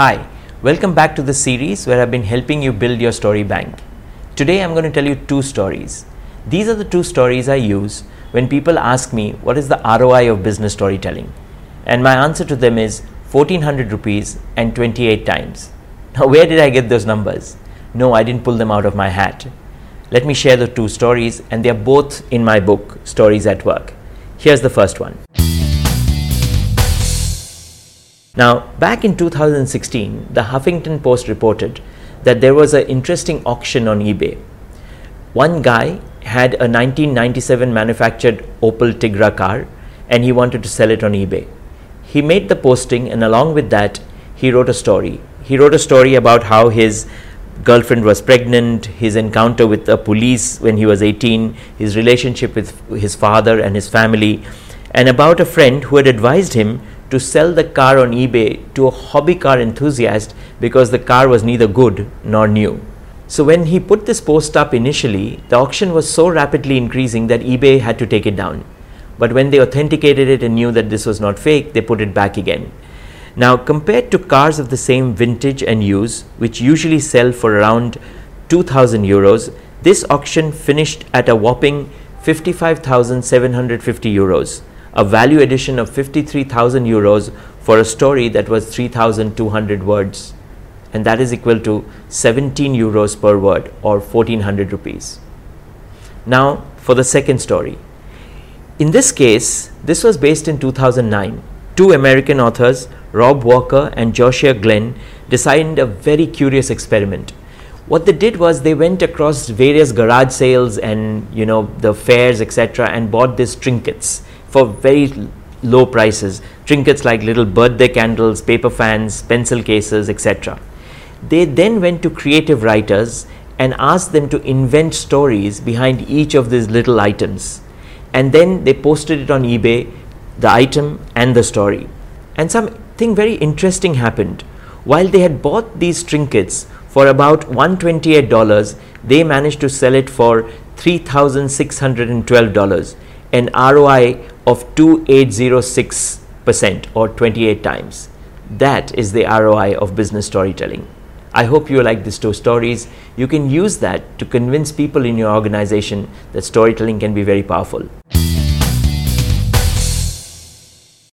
Hi, welcome back to the series where I've been helping you build your story bank. Today I'm going to tell you two stories. These are the two stories I use when people ask me what is the ROI of business storytelling. And my answer to them is 1400 rupees and 28 times. Now, where did I get those numbers? No, I didn't pull them out of my hat. Let me share the two stories, and they are both in my book, Stories at Work. Here's the first one. Now, back in 2016, the Huffington Post reported that there was an interesting auction on eBay. One guy had a 1997 manufactured Opel Tigra car and he wanted to sell it on eBay. He made the posting, and along with that, he wrote a story. He wrote a story about how his girlfriend was pregnant, his encounter with the police when he was 18, his relationship with his father and his family, and about a friend who had advised him to sell the car on eBay to a hobby car enthusiast because the car was neither good nor new. So, when he put this post up initially, the auction was so rapidly increasing that eBay had to take it down. But when they authenticated it and knew that this was not fake, they put it back again. Now, compared to cars of the same vintage and use, which usually sell for around 2000 euros, this auction finished at a whopping 55,750 euros, a value addition of 53,000 euros for a story that was 3,200 words. And that is equal to 17 euros per word or 1400 rupees. Now, for the second story. In this case, this was based in 2009. Two American authors Rob Walker and Joshua Glenn designed a very curious experiment. What they did was they went across various garage sales and you know the fairs etc. and bought these trinkets for very low prices. Trinkets like little birthday candles, paper fans, pencil cases etc. They then went to creative writers and asked them to invent stories behind each of these little items. And then they posted it on eBay, the item and the story. And something very interesting happened. While they had bought these trinkets for about $128, they managed to sell it for $3,612, an ROI of 2806% or 28 times. That is the ROI of business storytelling. I hope you like these two stories. You can use that to convince people in your organization that storytelling can be very powerful.